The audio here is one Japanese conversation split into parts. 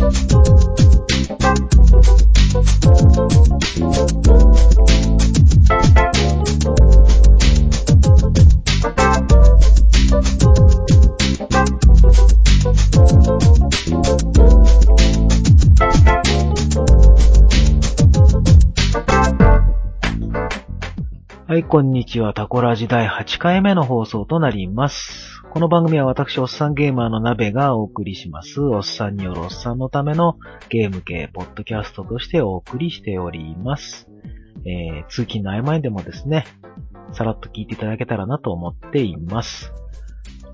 はい、こんにちは。タコラジ第8回目の放送となります。この番組は私、おっさんゲーマーの鍋がお送りします。おっさんによるおっさんのためのゲーム系、ポッドキャストとしてお送りしております。えー、通勤の合間にでもですね、さらっと聞いていただけたらなと思っています。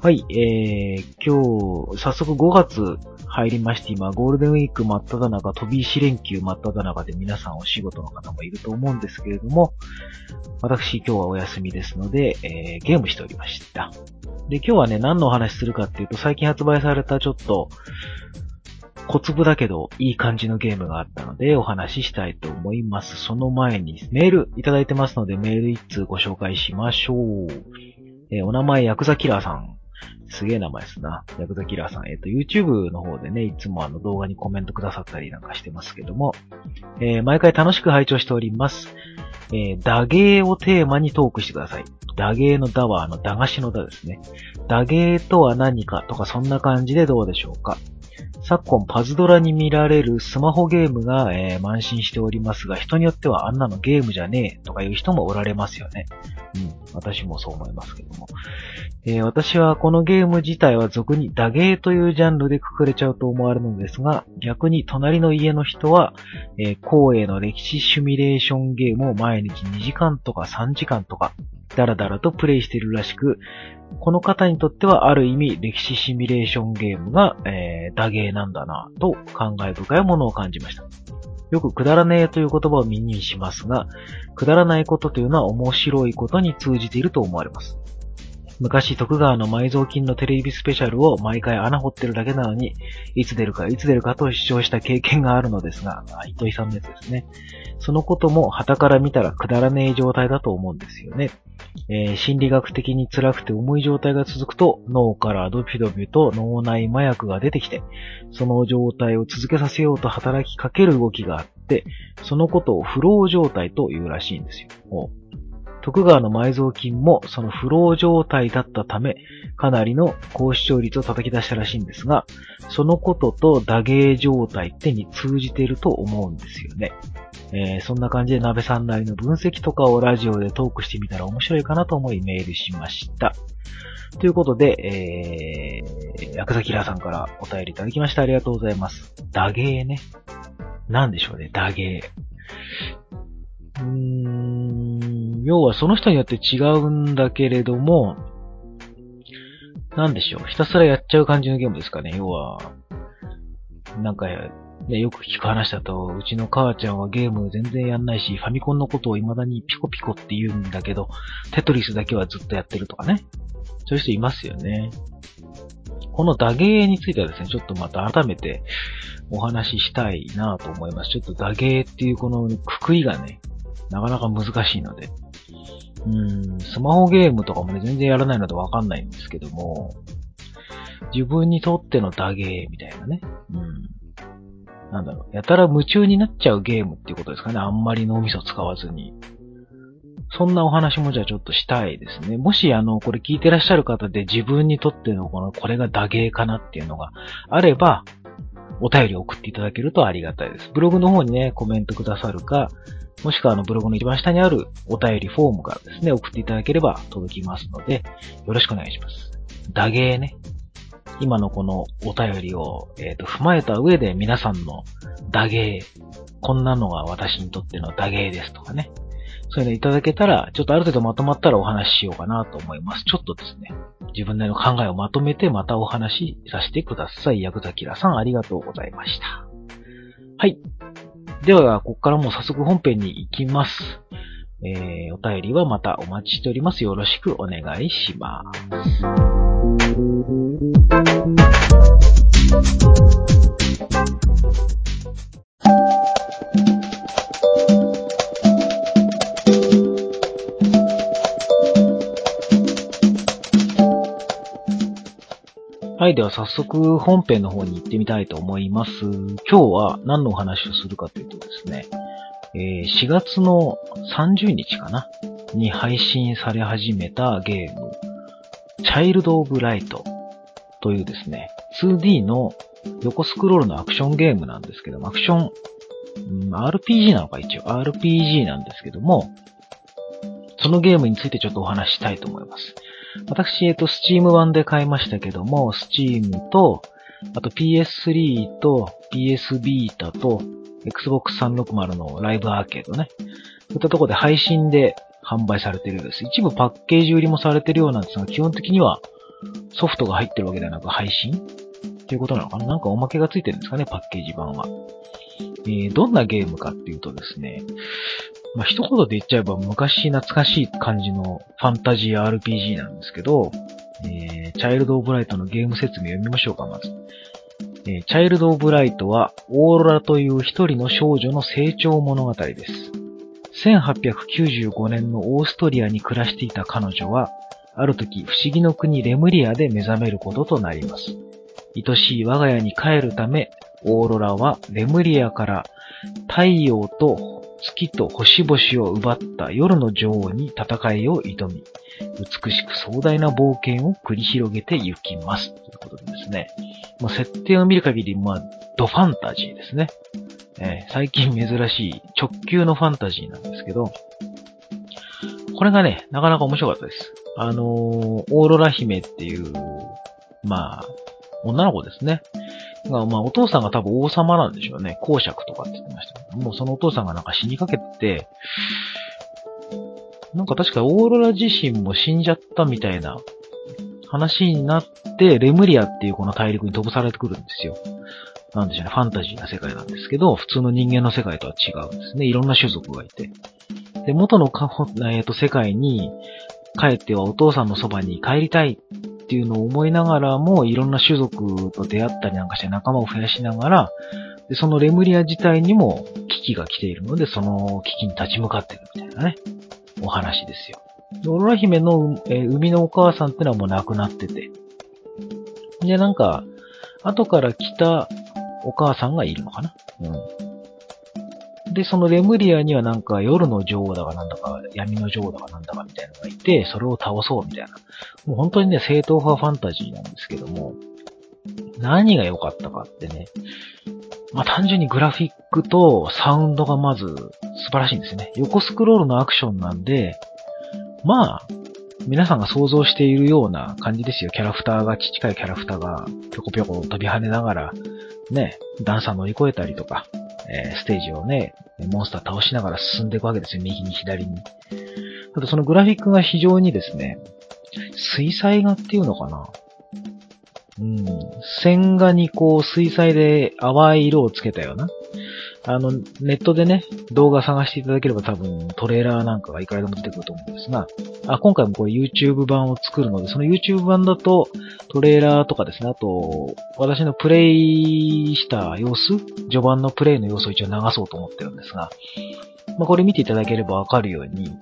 はい、えー、今日、早速5月入りまして、今、ゴールデンウィーク真っ只中、飛び石連休真っ只中で皆さんお仕事の方もいると思うんですけれども、私今日はお休みですので、えー、ゲームしておりました。で、今日はね、何のお話するかっていうと、最近発売されたちょっと、小粒だけど、いい感じのゲームがあったので、お話ししたいと思います。その前に、メールいただいてますので、メール一通ご紹介しましょう。えー、お名前、ヤクザキラーさん。すげえ名前ですな。ヤクザキラーさん。えっ、ー、と、YouTube の方でね、いつもあの動画にコメントくださったりなんかしてますけども、えー、毎回楽しく拝聴しております。えー、打芸をテーマにトークしてください。打芸の打はあの、駄菓子の打ですね。打芸とは何かとかそんな感じでどうでしょうか。昨今パズドラに見られるスマホゲームが、えー、慢心しておりますが、人によってはあんなのゲームじゃねえとかいう人もおられますよね。うん。私もそう思いますけども。えー、私はこのゲーム自体は俗に打ゲーというジャンルでくくれちゃうと思われるのですが、逆に隣の家の人は、えー、光栄の歴史シミュレーションゲームを毎日2時間とか3時間とか、だらだらとプレイしているらしく、この方にとってはある意味歴史シミュレーションゲームが、え、打芸なんだなと感慨深いものを感じました。よくくだらねえという言葉を耳にしますが、くだらないことというのは面白いことに通じていると思われます。昔徳川の埋蔵金のテレビスペシャルを毎回穴掘ってるだけなのに、いつ出るかいつ出るかと主張した経験があるのですが、糸井さんのやつですね。そのことも旗から見たらくだらねえ状態だと思うんですよね。えー、心理学的に辛くて重い状態が続くと脳からドピドピと脳内麻薬が出てきて、その状態を続けさせようと働きかける動きがあって、そのことをフロー状態というらしいんですよ。徳川の埋蔵金もそのフロー状態だったため、かなりの高視聴率を叩き出したらしいんですが、そのことと打芸状態ってに通じていると思うんですよね。えー、そんな感じで鍋さんなりの分析とかをラジオでトークしてみたら面白いかなと思いメールしました。ということで、えー、薬剤キラーさんからお便りいただきましてありがとうございます。打芸ね。なんでしょうね、打芸。うーん、要はその人によって違うんだけれども、なんでしょう。ひたすらやっちゃう感じのゲームですかね。要は、なんか、ね、よく聞く話だと、うちの母ちゃんはゲーム全然やんないし、ファミコンのことを未だにピコピコって言うんだけど、テトリスだけはずっとやってるとかね。そういう人いますよね。この打芸についてはですね、ちょっとまた改めてお話ししたいなと思います。ちょっと打芸っていうこのくくりがね、なかなか難しいので。うん、スマホゲームとかもね、全然やらないのでわかんないんですけども、自分にとっての打芸みたいなね。うん。なんだろう、やたら夢中になっちゃうゲームっていうことですかね。あんまり脳みそ使わずに。そんなお話もじゃあちょっとしたいですね。もしあの、これ聞いてらっしゃる方で自分にとってのこの、これが打芸かなっていうのがあれば、お便り送っていただけるとありがたいです。ブログの方にね、コメントくださるか、もしくはあのブログの一番下にあるお便りフォームからですね、送っていただければ届きますので、よろしくお願いします。打芸ね。今のこのお便りを、えーと、踏まえた上で皆さんの打芸、こんなのが私にとっての打芸ですとかね。そういうのいただけたら、ちょっとある程度まとまったらお話ししようかなと思います。ちょっとですね、自分なりの考えをまとめてまたお話しさせてください。ヤクザキラさんありがとうございました。はい。では、ここからもう早速本編に行きます。えー、お便りはまたお待ちしております。よろしくお願いします。はい、では早速本編の方に行ってみたいと思います。今日は何のお話をするかというとですね、えー、4月の30日かな？に配信され始めたゲーム、チャイルド・オブ・ライトというですね、2D の横スクロールのアクションゲームなんですけども、アクション、うん、RPG なのか一応？RPG なんですけども、そのゲームについてちょっとお話したいと思います。私、えっと、Steam 版で買いましたけども、Steam と、あと PS3 と PS Vita と Xbox 360のライブアーケードね。そういったところで配信で販売されているようです。一部パッケージ売りもされているようなんですが、基本的にはソフトが入ってるわけではなく配信っていうことなのかななんかおまけがついてるんですかね、パッケージ版は。えー、どんなゲームかっていうとですね、まあ、一言で言っちゃえば昔懐かしい感じのファンタジー RPG なんですけど、えー、チャイルド・オブ・ライトのゲーム説明読みましょうか、まず。え、チャイルド・オブ・ライトは、オーロラという一人の少女の成長物語です。1895年のオーストリアに暮らしていた彼女は、ある時不思議の国レムリアで目覚めることとなります。愛しい我が家に帰るため、オーロラはレムリアから太陽と月と星々を奪った夜の女王に戦いを挑み、美しく壮大な冒険を繰り広げていきます。ということでですね。まあ、設定を見る限り、まあ、ドファンタジーですね。えー、最近珍しい直球のファンタジーなんですけど、これがね、なかなか面白かったです。あのー、オーロラ姫っていう、まあ、女の子ですね。が、まあ、お父さんが多分王様なんでしょうね。公爵とかって言ってましたけど、もうそのお父さんがなんか死にかけて、なんか確かオーロラ自身も死んじゃったみたいな話になって、レムリアっていうこの大陸に飛ばされてくるんですよ。なんでしょうね、ファンタジーな世界なんですけど、普通の人間の世界とは違うんですね。いろんな種族がいて。で、元のか、えっ、ー、と、世界に帰ってはお父さんのそばに帰りたいっていうのを思いながらも、いろんな種族と出会ったりなんかして仲間を増やしながら、でそのレムリア自体にも危機が来ているので、その危機に立ち向かっているみたいなね、お話ですよ。でオロラ姫の、えー、生みのお母さんってのはもう亡くなってて。で、なんか、後から来たお母さんがいるのかなうん。で、そのレムリアにはなんか夜の女王だかなんだか、闇の女王だかなんだかみたいなのがいて、それを倒そうみたいな。もう本当にね、正統派ファンタジーなんですけども、何が良かったかってね、まあ単純にグラフィックとサウンドがまず素晴らしいんですね。横スクロールのアクションなんで、まあ、皆さんが想像しているような感じですよ。キャラクターが、ちっちゃいキャラクターがぴょこぴょこ飛び跳ねながら、ね、段差乗り越えたりとか、えー、ステージをね、モンスター倒しながら進んでいくわけですよ。右に左に。ただそのグラフィックが非常にですね、水彩画っていうのかなうん。線画にこう水彩で淡い色をつけたようなあの、ネットでね、動画探していただければ多分トレーラーなんかがいくらでも出てくると思うんですが、あ今回もこれ YouTube 版を作るので、その YouTube 版だとトレーラーとかですね、あと、私のプレイした様子序盤のプレイの様子を一応流そうと思ってるんですが、まあ、これ見ていただければわかるように、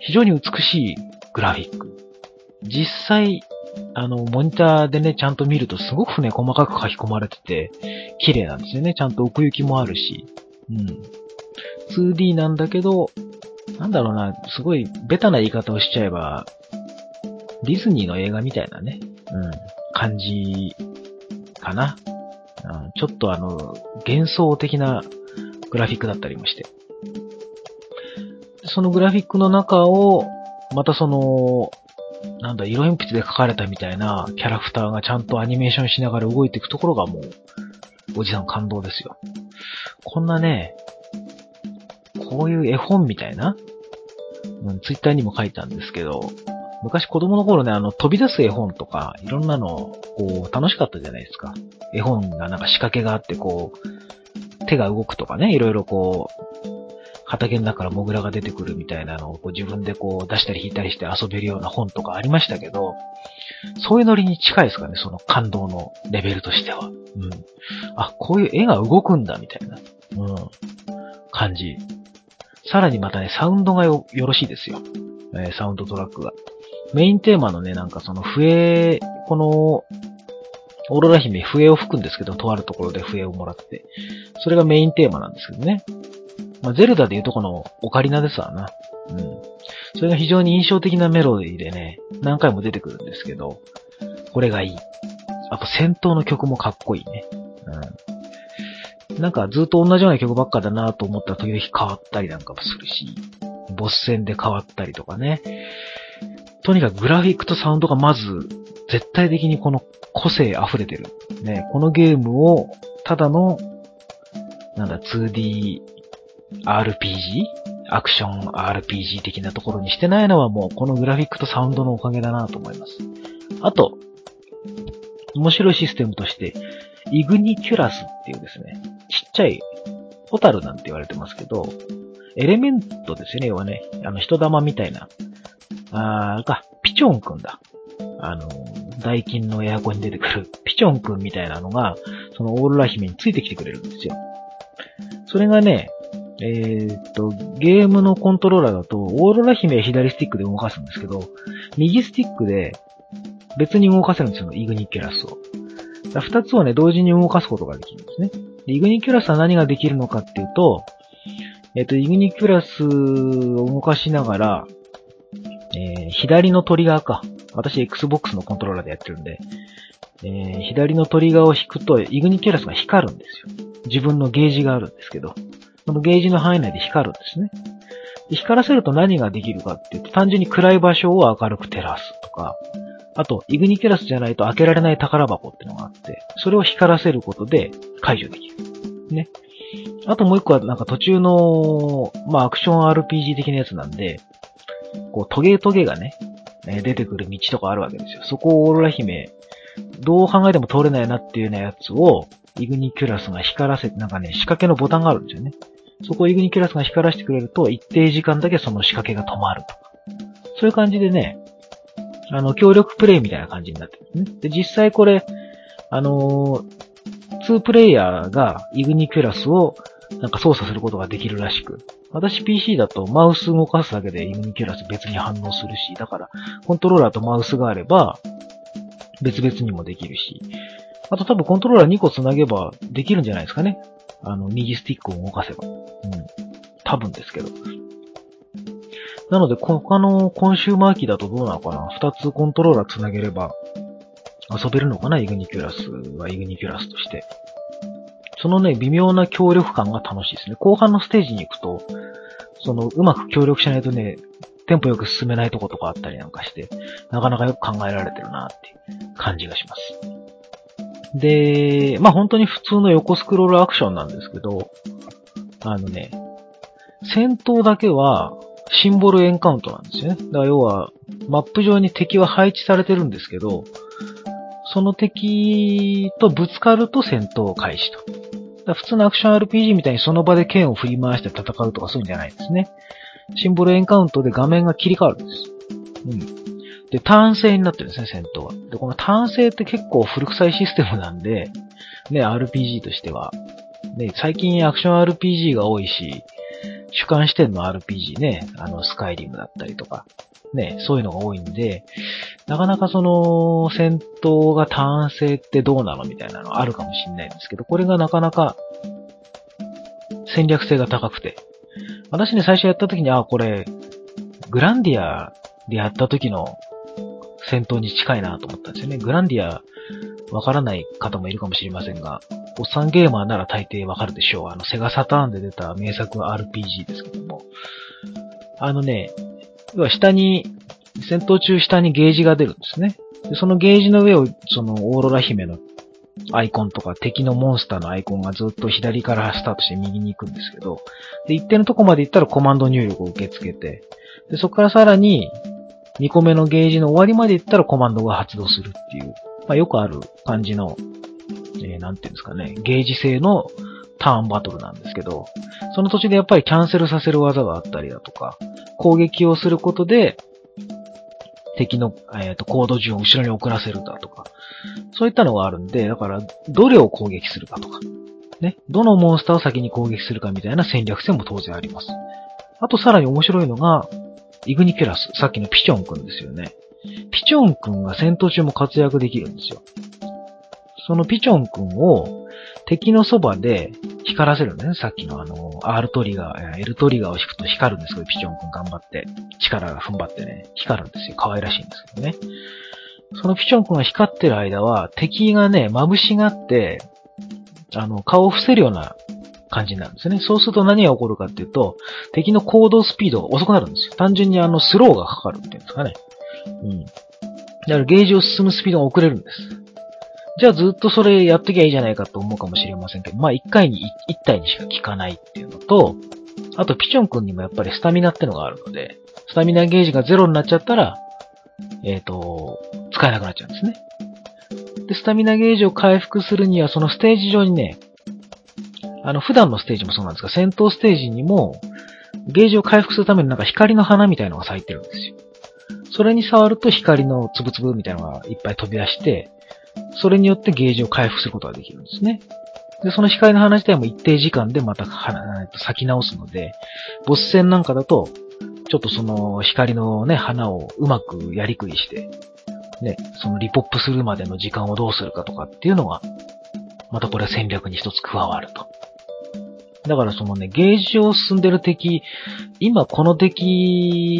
非常に美しいグラフィック。実際、あの、モニターでね、ちゃんと見るとすごくね、細かく書き込まれてて、綺麗なんですよね。ちゃんと奥行きもあるし。うん。2D なんだけど、なんだろうな、すごいベタな言い方をしちゃえば、ディズニーの映画みたいなね、うん、感じかな。うん、ちょっとあの、幻想的なグラフィックだったりもして。そのグラフィックの中を、またその、なんだ、色鉛筆で描かれたみたいなキャラクターがちゃんとアニメーションしながら動いていくところがもう、おじさん感動ですよ。こんなね、こういう絵本みたいな、うん、ツイッターにも書いたんですけど、昔子供の頃ね、あの、飛び出す絵本とか、いろんなの、こう、楽しかったじゃないですか。絵本がなんか仕掛けがあって、こう、手が動くとかね、いろいろこう、畑の中からモグラが出てくるみたいなのをこう自分でこう出したり引いたりして遊べるような本とかありましたけど、そういうノリに近いですかね、その感動のレベルとしては。うん。あ、こういう絵が動くんだ、みたいな、うん、感じ。さらにまたね、サウンドがよ、よろしいですよ。えー、サウンドトラックが。メインテーマのね、なんかその笛、この、オーロラ姫笛を吹くんですけど、とあるところで笛をもらって。それがメインテーマなんですけどね。まあ、ゼルダでいうとこのオカリナですわな。うん。それが非常に印象的なメロディーでね、何回も出てくるんですけど、これがいい。あと戦闘の曲もかっこいいね。うん。なんかずっと同じような曲ばっかだなと思ったら時々変わったりなんかもするし、ボス戦で変わったりとかね。とにかくグラフィックとサウンドがまず絶対的にこの個性溢れてる。ね、このゲームをただの、なんだ、2D RPG? アクション RPG 的なところにしてないのはもうこのグラフィックとサウンドのおかげだなと思います。あと、面白いシステムとして、イグニキュラスっていうですね、ちっちゃいホタルなんて言われてますけど、エレメントですよね、要はね。あの、人玉みたいな。あーか、ピチョンくんだ。あの、ダイキンのエアコンに出てくるピチョンくんみたいなのが、そのオーロラ姫についてきてくれるんですよ。それがね、えー、っと、ゲームのコントローラーだと、オーロラ姫左スティックで動かすんですけど、右スティックで別に動かせるんですよ、イグニキュラスを。二つをね、同時に動かすことができるんですね。イグニキュラスは何ができるのかっていうと、えっと、イグニキュラスを動かしながら、えー、左のトリガーか。私 Xbox のコントローラーでやってるんで、えー、左のトリガーを引くと、イグニキュラスが光るんですよ。自分のゲージがあるんですけど、そのゲージの範囲内で光るんですね。で光らせると何ができるかっていうと、単純に暗い場所を明るく照らすとか、あと、イグニキュラスじゃないと開けられない宝箱っていうのがあって、それを光らせることで解除できる。ね。あともう一個はなんか途中の、まあアクション RPG 的なやつなんで、こうトゲトゲがね、出てくる道とかあるわけですよ。そこをオーロラ姫、どう考えても通れないなっていうようなやつを、イグニキュラスが光らせて、なんかね、仕掛けのボタンがあるんですよね。そこをイグニキュラスが光らせてくれると、一定時間だけその仕掛けが止まるとか。そういう感じでね、あの、協力プレイみたいな感じになってるんですね。で、実際これ、あのー、2プレイヤーがイグニキュラスをなんか操作することができるらしく。私 PC だとマウス動かすだけでイグニキュラス別に反応するし、だからコントローラーとマウスがあれば別々にもできるし、あと多分コントローラー2個繋げばできるんじゃないですかね。あの、右スティックを動かせば。うん。多分ですけど。なので、他のコンシューマー機だとどうなのかな二つコントローラー繋げれば遊べるのかなイグニキュラスはイグニキュラスとして。そのね、微妙な協力感が楽しいですね。後半のステージに行くと、その、うまく協力しないとね、テンポよく進めないとことかあったりなんかして、なかなかよく考えられてるなっていう感じがします。で、まあ本当に普通の横スクロールアクションなんですけど、あのね、戦闘だけは、シンボルエンカウントなんですよね。だから要は、マップ上に敵は配置されてるんですけど、その敵とぶつかると戦闘開始と。普通のアクション RPG みたいにその場で剣を振り回して戦うとかそういうんじゃないですね。シンボルエンカウントで画面が切り替わるんです。うん。で、単性になってるんですね、戦闘は。で、この単性って結構古臭いシステムなんで、ね、RPG としては。ね、最近アクション RPG が多いし、主観視点の RPG ね、あの、スカイリムだったりとか、ね、そういうのが多いんで、なかなかその、戦闘が単性ってどうなのみたいなのあるかもしれないんですけど、これがなかなか戦略性が高くて。私ね、最初やった時に、あ、これ、グランディアでやった時の戦闘に近いなと思ったんですよね。グランディア、わからない方もいるかもしれませんが、おっさんゲーマーなら大抵わかるでしょう。あの、セガサターンで出た名作 RPG ですけども。あのね、要は下に、戦闘中下にゲージが出るんですね。でそのゲージの上を、そのオーロラ姫のアイコンとか敵のモンスターのアイコンがずっと左からスタートして右に行くんですけど、で、一定のとこまで行ったらコマンド入力を受け付けて、で、そこからさらに2個目のゲージの終わりまで行ったらコマンドが発動するっていう、まあよくある感じのえー、なんていうんですかね、ゲージ制のターンバトルなんですけど、その途中でやっぱりキャンセルさせる技があったりだとか、攻撃をすることで、敵の、えーと、コード順を後ろに送らせるだとか、そういったのがあるんで、だから、どれを攻撃するかとか、ね、どのモンスターを先に攻撃するかみたいな戦略戦も当然あります。あとさらに面白いのが、イグニキュラス、さっきのピチョンくんですよね。ピチョンくんが戦闘中も活躍できるんですよ。そのピチョン君を敵のそばで光らせるんだね。さっきのあの、R トリガー、L トリガーを引くと光るんですけど、ピチョン君頑張って、力が踏ん張ってね、光るんですよ。可愛らしいんですけどね。そのピチョン君が光ってる間は、敵がね、眩しがって、あの、顔を伏せるような感じになるんですね。そうすると何が起こるかっていうと、敵の行動スピードが遅くなるんですよ。単純にあの、スローがかかるっていうんですかね。うん。だからゲージを進むスピードが遅れるんです。じゃあずっとそれやっときゃいいじゃないかと思うかもしれませんけど、まあ一回に一体にしか効かないっていうのと、あとピチョン君にもやっぱりスタミナってのがあるので、スタミナゲージがゼロになっちゃったら、えっ、ー、と、使えなくなっちゃうんですね。で、スタミナゲージを回復するには、そのステージ上にね、あの、普段のステージもそうなんですが、戦闘ステージにも、ゲージを回復するためになんか光の花みたいのが咲いてるんですよ。それに触ると光のつぶつぶみたいのがいっぱい飛び出して、それによってゲージを回復することができるんですね。で、その光の花自体も一定時間でまた咲き直すので、ボス戦なんかだと、ちょっとその光のね、花をうまくやりくりして、ね、そのリポップするまでの時間をどうするかとかっていうのが、またこれは戦略に一つ加わると。だからそのね、ゲージを進んでる敵、今この敵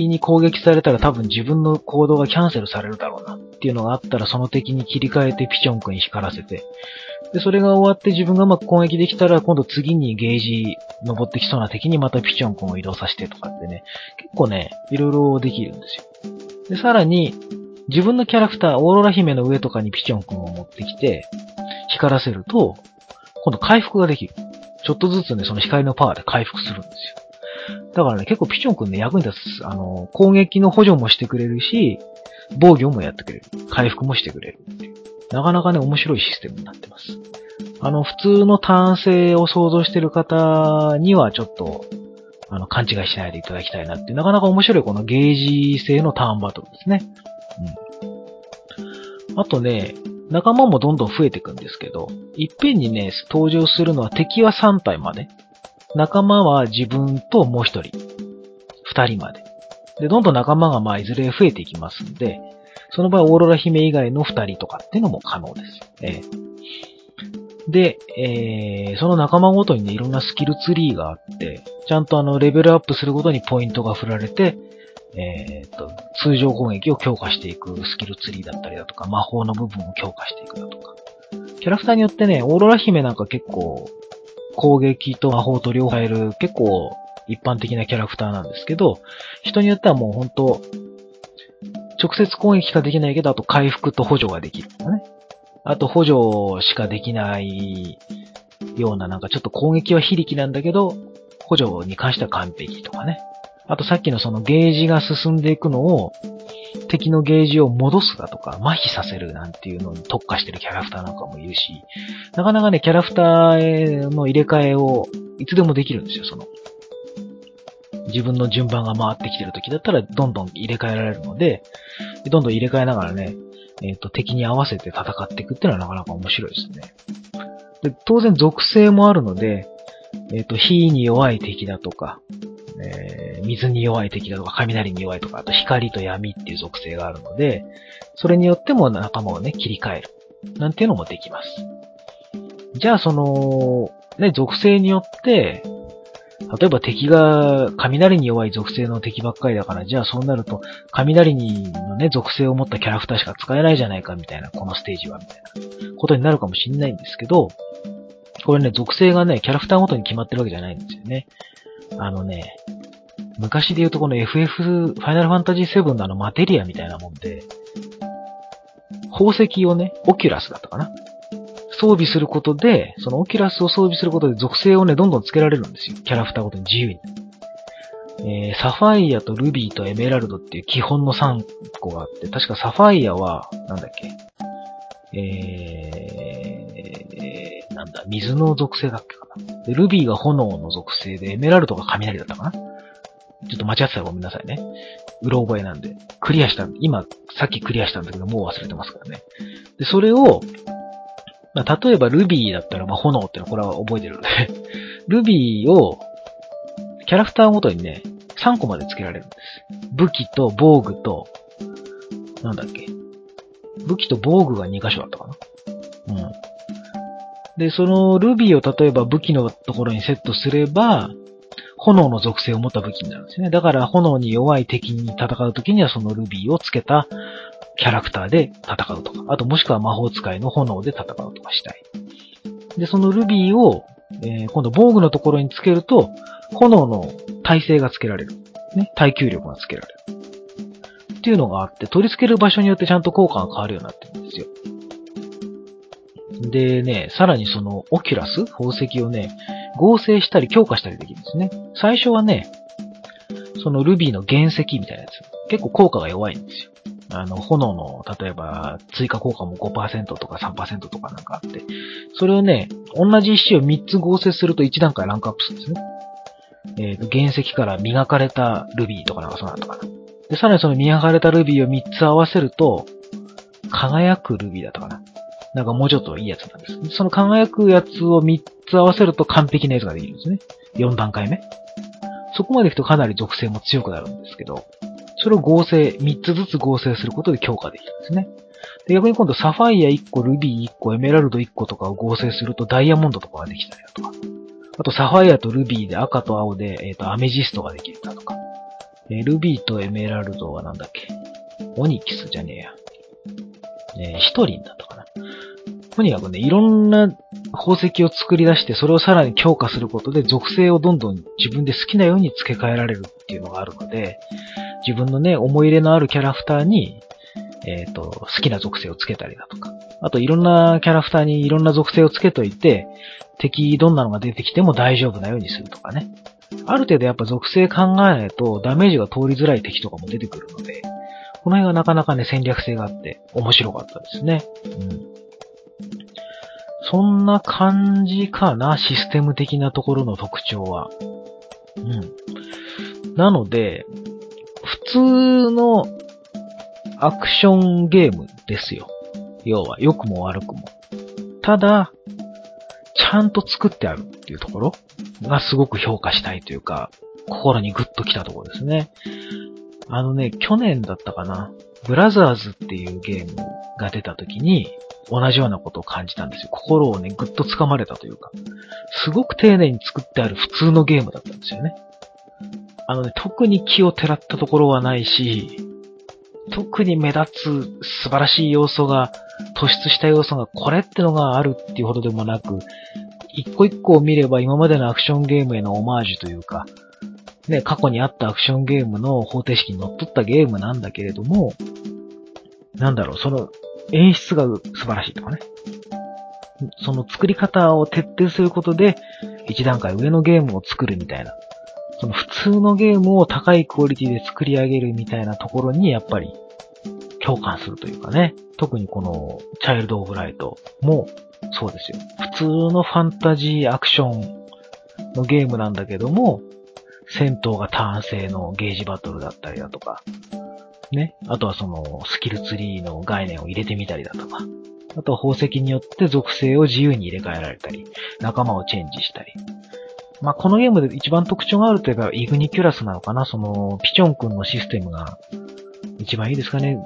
に攻撃されたら多分自分の行動がキャンセルされるだろうなっていうのがあったらその敵に切り替えてピチョン君に光らせて、で、それが終わって自分がうまく攻撃できたら今度次にゲージ登ってきそうな敵にまたピチョン君を移動させてとかってね、結構ね、いろいろできるんですよ。で、さらに、自分のキャラクター、オーロラ姫の上とかにピチョン君を持ってきて、光らせると、今度回復ができる。ちょっとずつね、その光のパワーで回復するんですよ。だからね、結構ピチョン君ね、役に立つ。あの、攻撃の補助もしてくれるし、防御もやってくれる。回復もしてくれるっていう。なかなかね、面白いシステムになってます。あの、普通の単性を想像してる方にはちょっと、あの、勘違いしないでいただきたいなって、なかなか面白いこのゲージ性のターンバトルですね。うん。あとね、仲間もどんどん増えていくんですけど、いっぺんにね、登場するのは敵は3体まで。仲間は自分ともう一人。二人まで。で、どんどん仲間がまあいずれ増えていきますんで、その場合オーロラ姫以外の二人とかっていうのも可能です。えー、で、えー、その仲間ごとにね、いろんなスキルツリーがあって、ちゃんとあの、レベルアップするごとにポイントが振られて、えっ、と、通常攻撃を強化していくスキルツリーだったりだとか、魔法の部分を強化していくだとか。キャラクターによってね、オーロラ姫なんか結構、攻撃と魔法と両方える、結構一般的なキャラクターなんですけど、人によってはもう本当直接攻撃しかできないけど、あと回復と補助ができるとかね。あと補助しかできないようななんかちょっと攻撃は非力なんだけど、補助に関しては完璧とかね。あとさっきのそのゲージが進んでいくのを、敵のゲージを戻すだとか、麻痺させるなんていうのに特化してるキャラクターなんかもいるし、なかなかね、キャラクターの入れ替えをいつでもできるんですよ、その。自分の順番が回ってきてる時だったら、どんどん入れ替えられるので、どんどん入れ替えながらね、えっ、ー、と、敵に合わせて戦っていくっていうのはなかなか面白いですね。で、当然属性もあるので、えっ、ー、と、火に弱い敵だとか、えー、水に弱い敵だとか、雷に弱いとか、あと光と闇っていう属性があるので、それによっても仲間をね、切り替える。なんていうのもできます。じゃあ、その、ね、属性によって、例えば敵が雷に弱い属性の敵ばっかりだから、じゃあそうなると、雷にのね、属性を持ったキャラクターしか使えないじゃないかみたいな、このステージは、みたいなことになるかもしんないんですけど、これね、属性がね、キャラクターごとに決まってるわけじゃないんですよね。あのね、昔で言うとこの FF、ファイナルファンタジー7のあのマテリアみたいなもんで、宝石をね、オキュラスだったかな？装備することで、そのオキュラスを装備することで属性をね、どんどんつけられるんですよ。キャラクターごとに自由に。えー、サファイアとルビーとエメラルドっていう基本の3個があって、確かサファイアは、なんだっけ、えー、なんだ、水の属性だっけかな。で、ルビーが炎の属性で、エメラルドが雷だったかな。ちょっと間違ってたらごめんなさいね。うろ覚えなんで。クリアした、今、さっきクリアしたんだけど、もう忘れてますからね。で、それを、まあ、例えば Ruby だったら、まあ、炎ってのはこれは覚えてるので Ruby を、キャラクターごとにね、3個まで付けられるんです。武器と防具と、なんだっけ。武器と防具が2箇所あったかな。で、そのルビーを例えば武器のところにセットすれば、炎の属性を持った武器になるんですね。だから炎に弱い敵に戦うときにはそのルビーをつけたキャラクターで戦うとか、あともしくは魔法使いの炎で戦うとかしたい。で、そのルビーを、えー、今度防具のところにつけると、炎の耐性がつけられる。ね、耐久力がつけられる。っていうのがあって、取り付ける場所によってちゃんと効果が変わるようになってるんですよ。でね、さらにそのオキュラス宝石をね、合成したり強化したりできるんですね。最初はね、そのルビーの原石みたいなやつ。結構効果が弱いんですよ。あの、炎の、例えば、追加効果も5%とか3%とかなんかあって、それをね、同じ石を3つ合成すると1段階ランクアップするんですね。えっ、ー、と、原石から磨かれたルビーとかなんかそうなんとかな。で、さらにその磨かれたルビーを3つ合わせると、輝くルビーだったかな。なんかもうちょっといいやつなんです。その輝くやつを3つ合わせると完璧なやつができるんですね。4段階目。そこまでいくとかなり属性も強くなるんですけど、それを合成、3つずつ合成することで強化できるんですね。で逆に今度サファイア1個、ルビー1個、エメラルド1個とかを合成するとダイヤモンドとかができたりだとか。あとサファイアとルビーで赤と青で、えっ、ー、と、アメジストができたとか。えー、ルビーとエメラルドはなんだっけ？オニキスじゃねえや。えー、シトリンだとか。とにかくね、いろんな宝石を作り出して、それをさらに強化することで、属性をどんどん自分で好きなように付け替えられるっていうのがあるので、自分のね、思い入れのあるキャラクターに、えっ、ー、と、好きな属性をつけたりだとか。あと、いろんなキャラクターにいろんな属性をつけといて、敵どんなのが出てきても大丈夫なようにするとかね。ある程度やっぱ属性考えないとダメージが通りづらい敵とかも出てくるので、この辺はなかなかね、戦略性があって面白かったですね。うん。そんな感じかな、システム的なところの特徴は。うん。なので、普通のアクションゲームですよ。要は、良くも悪くも。ただ、ちゃんと作ってあるっていうところがすごく評価したいというか、心にグッときたところですね。あのね、去年だったかな。ブラザーズっていうゲームが出た時に、同じようなことを感じたんですよ。心をね、ぐっと掴まれたというか、すごく丁寧に作ってある普通のゲームだったんですよね。あのね、特に気をてらったところはないし、特に目立つ素晴らしい要素が、突出した要素がこれってのがあるっていうほどでもなく、一個一個を見れば今までのアクションゲームへのオマージュというか、ね、過去にあったアクションゲームの方程式に乗っ取ったゲームなんだけれども、なんだろう、その演出が素晴らしいとかね。その作り方を徹底することで、一段階上のゲームを作るみたいな。その普通のゲームを高いクオリティで作り上げるみたいなところにやっぱり共感するというかね。特にこのチャイルド・オブ・ライトもそうですよ。普通のファンタジーアクションのゲームなんだけども、戦闘がターン制のゲージバトルだったりだとか、ね。あとはそのスキルツリーの概念を入れてみたりだとか、あとは宝石によって属性を自由に入れ替えられたり、仲間をチェンジしたり、まあ、このゲームで一番特徴があるといえば、イグニキュラスなのかなその、ピチョン君のシステムが、一番いいですかね。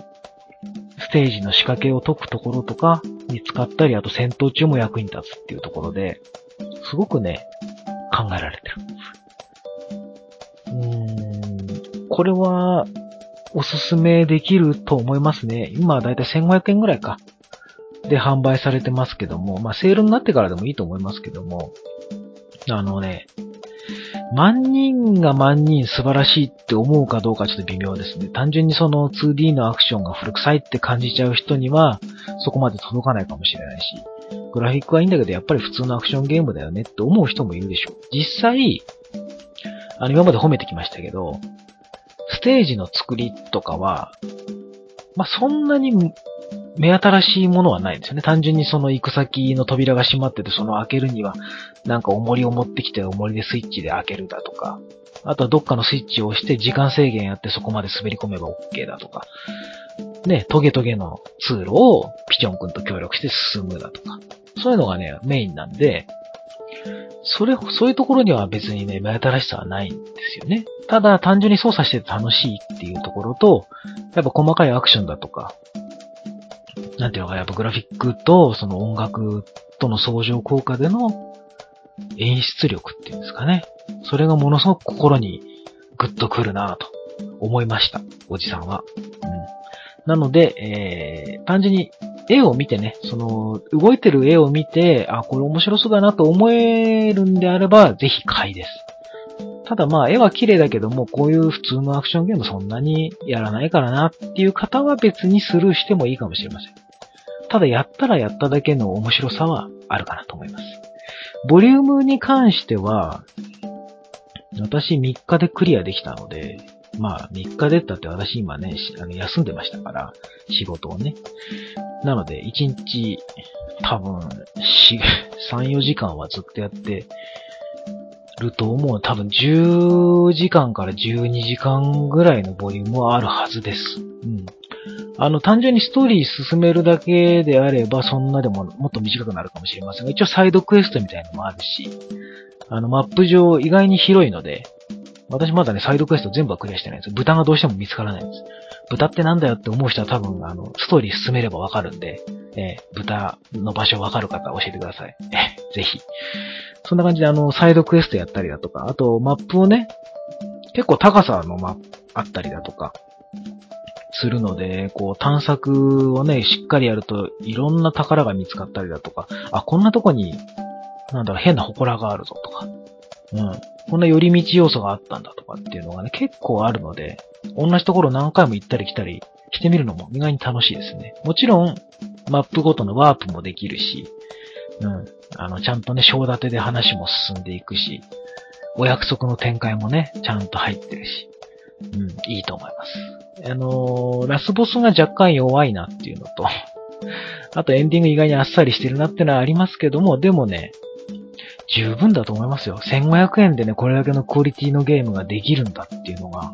ステージの仕掛けを解くところとかに使ったり、あと戦闘中も役に立つっていうところで、すごくね、考えられてる。うーん、これは、おすすめできると思いますね。今はだいたい1500円ぐらいか。で販売されてますけども、まあセールになってからでもいいと思いますけども、あのね、万人が万人素晴らしいって思うかどうかちょっと微妙ですね。単純にその 2D のアクションが古臭いって感じちゃう人には、そこまで届かないかもしれないし、グラフィックはいいんだけど、やっぱり普通のアクションゲームだよねって思う人もいるでしょう。実際、あの、今まで褒めてきましたけど、ステージの作りとかは、まあ、そんなに目新しいものはないんですよね。単純にその行く先の扉が閉まってて、その開けるには、なんか重りを持ってきて重りでスイッチで開けるだとか、あとはどっかのスイッチを押して時間制限やってそこまで滑り込めば OK だとか、ね、トゲトゲの通路をピチョン君と協力して進むだとか、そういうのがね、メインなんで、それ、そういうところには別にね、目新しさはないんですよね。ただ、単純に操作してて楽しいっていうところと、やっぱ細かいアクションだとか、なんていうのか、やっぱグラフィックと、その音楽トの相乗効果での演出力っていうんですかね。それがものすごく心にグッとくるなぁと思いました。おじさんは。うん。なので、えー、単純に絵を見てね、その、動いてる絵を見て、あ、これ面白そうだなと思えるんであれば、ぜひ買いです。ただまあ、絵は綺麗だけども、こういう普通のアクションゲームそんなにやらないからなっていう方は別にスルーしてもいいかもしれません。ただやったらやっただけの面白さはあるかなと思います。ボリュームに関しては、私3日でクリアできたので、まあ3日でったって私今ね、あの休んでましたから、仕事をね。なので1日多分3、4 時間はずっとやってると思う。多分10時間から12時間ぐらいのボリュームはあるはずです。うん。あの、単純にストーリー進めるだけであれば、そんなでももっと短くなるかもしれませんが、一応サイドクエストみたいなのもあるし、あの、マップ上意外に広いので、私まだね、サイドクエスト全部はクリアしてないんです。豚がどうしても見つからないんです。豚ってなんだよって思う人は多分、あの、ストーリー進めればわかるんで、えー、豚の場所わかる方教えてください。え、ぜひ。そんな感じであの、サイドクエストやったりだとか、あと、マップをね、結構高さのマップあったりだとか、するので、こう探索をね、しっかりやるといろんな宝が見つかったりだとか、あ、こんなとこに、なんだろう、変な祠があるぞとか、うん。こんな寄り道要素があったんだとかっていうのがね、結構あるので、同じところ何回も行ったり来たりしてみるのも意外に楽しいですね。もちろん、マップごとのワープもできるし、うん。あの、ちゃんとね、章立てで話も進んでいくし、お約束の展開もね、ちゃんと入ってるし、うん、いいと思います。あのー、ラスボスが若干弱いなっていうのと、あとエンディング意外にあっさりしてるなってのはありますけども、でもね、十分だと思いますよ。1500円でね、これだけのクオリティのゲームができるんだっていうのが、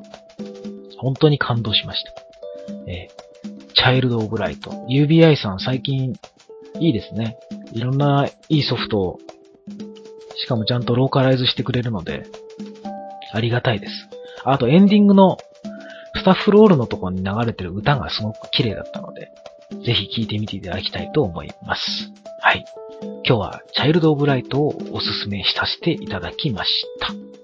本当に感動しました。えー、チャイルド・オブ・ライト。UBI さん最近いいですね。いろんないいソフトを、しかもちゃんとローカライズしてくれるので、ありがたいです。あとエンディングのスタッフロールのところに流れてる歌がすごく綺麗だったので、ぜひ聴いてみていただきたいと思います。はい。今日はチャイルド・オブ・ライトをおすすめさせていただきました。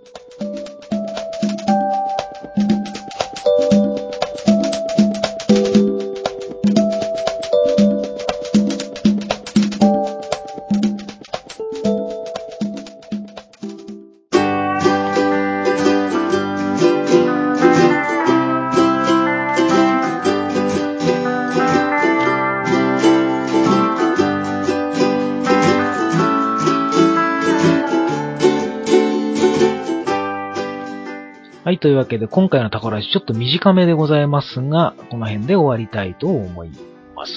というわけで今回の宝石ちょっと短めでございますが、この辺で終わりたいと思います。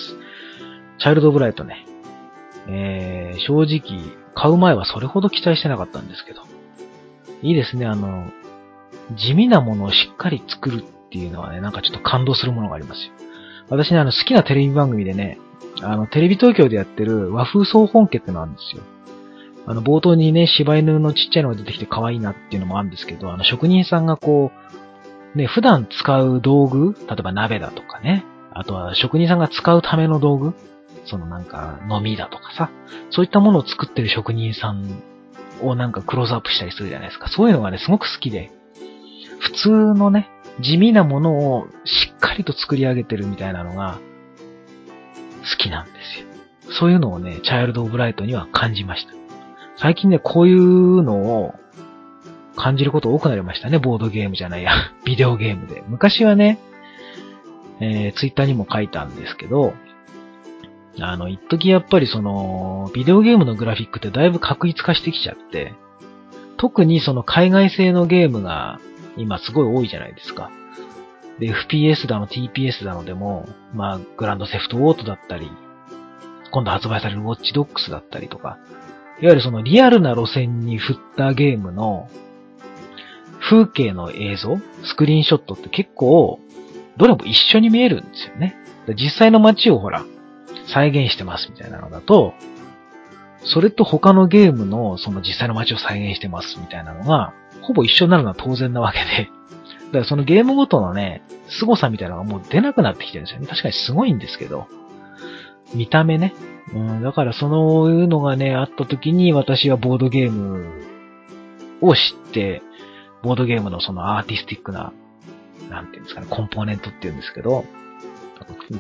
チャイルド・ブライトね。えー、正直、買う前はそれほど期待してなかったんですけど。いいですね、あの、地味なものをしっかり作るっていうのはね、なんかちょっと感動するものがありますよ。私ね、あの、好きなテレビ番組でね、あの、テレビ東京でやってる和風総本家ってのあるんですよ。あの、冒頭にね、柴犬のちっちゃいのが出てきて可愛いなっていうのもあるんですけど、あの、職人さんがこう、ね、普段使う道具、例えば鍋だとかね、あとは職人さんが使うための道具、そのなんか、飲みだとかさ、そういったものを作ってる職人さんをなんかクローズアップしたりするじゃないですか。そういうのがね、すごく好きで、普通のね、地味なものをしっかりと作り上げてるみたいなのが、好きなんですよ。そういうのをね、チャイルド・オブ・ライトには感じました。最近ね、こういうのを感じること多くなりましたね。ボードゲームじゃないや、ビデオゲームで。昔はね、えー、ツイッターにも書いたんですけど、あの、一時やっぱりその、ビデオゲームのグラフィックってだいぶ確一化してきちゃって、特にその海外製のゲームが今すごい多いじゃないですか。で、FPS だの TPS だのでも、まあ、グランドセフトウォートだったり、今度発売されるウォッチドックスだったりとか、いわゆるそのリアルな路線に振ったゲームの風景の映像、スクリーンショットって結構、どれも一緒に見えるんですよね。実際の街をほら、再現してますみたいなのだと、それと他のゲームのその実際の街を再現してますみたいなのが、ほぼ一緒になるのは当然なわけで、だからそのゲームごとのね、凄さみたいなのがもう出なくなってきてるんですよね。確かにすごいんですけど、見た目ね。うん、だからそういうのがね、あった時に私はボードゲームを知って、ボードゲームのそのアーティスティックな、なんていうんですかね、コンポーネントっていうんですけど、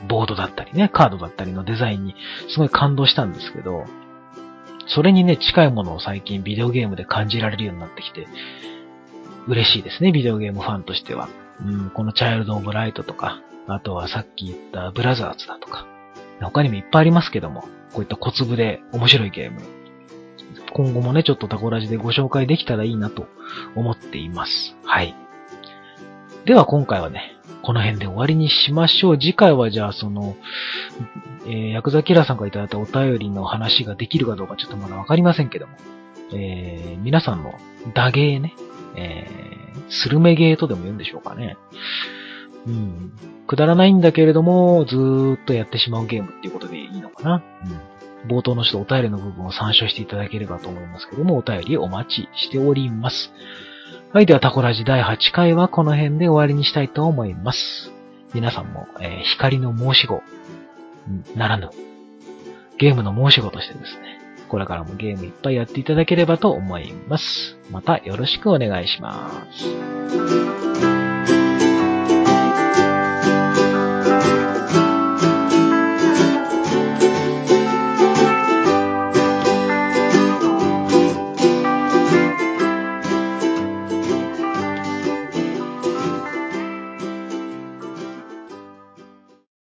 ボードだったりね、カードだったりのデザインにすごい感動したんですけど、それにね、近いものを最近ビデオゲームで感じられるようになってきて、嬉しいですね、ビデオゲームファンとしては。うん、このチャイルド・オブ・ライトとか、あとはさっき言ったブラザーズだとか、他にもいっぱいありますけども、こういった小粒で面白いゲーム。今後もね、ちょっとタコラジでご紹介できたらいいなと思っています。はい。では今回はね、この辺で終わりにしましょう。次回はじゃあその、えー、ヤクザキラーさんからいただいたお便りの話ができるかどうかちょっとまだわかりませんけども、えー、皆さんの打芸ね、えー、スルメゲーとでも言うんでしょうかね。うん。くだらないんだけれども、ずーっとやってしまうゲームっていうことでいいのかな。うん。冒頭の人お便りの部分を参照していただければと思いますけども、お便りお待ちしております。はい、ではタコラジ第8回はこの辺で終わりにしたいと思います。皆さんも、えー、光の申し子、ならぬ、ゲームの申し子としてですね、これからもゲームいっぱいやっていただければと思います。またよろしくお願いします。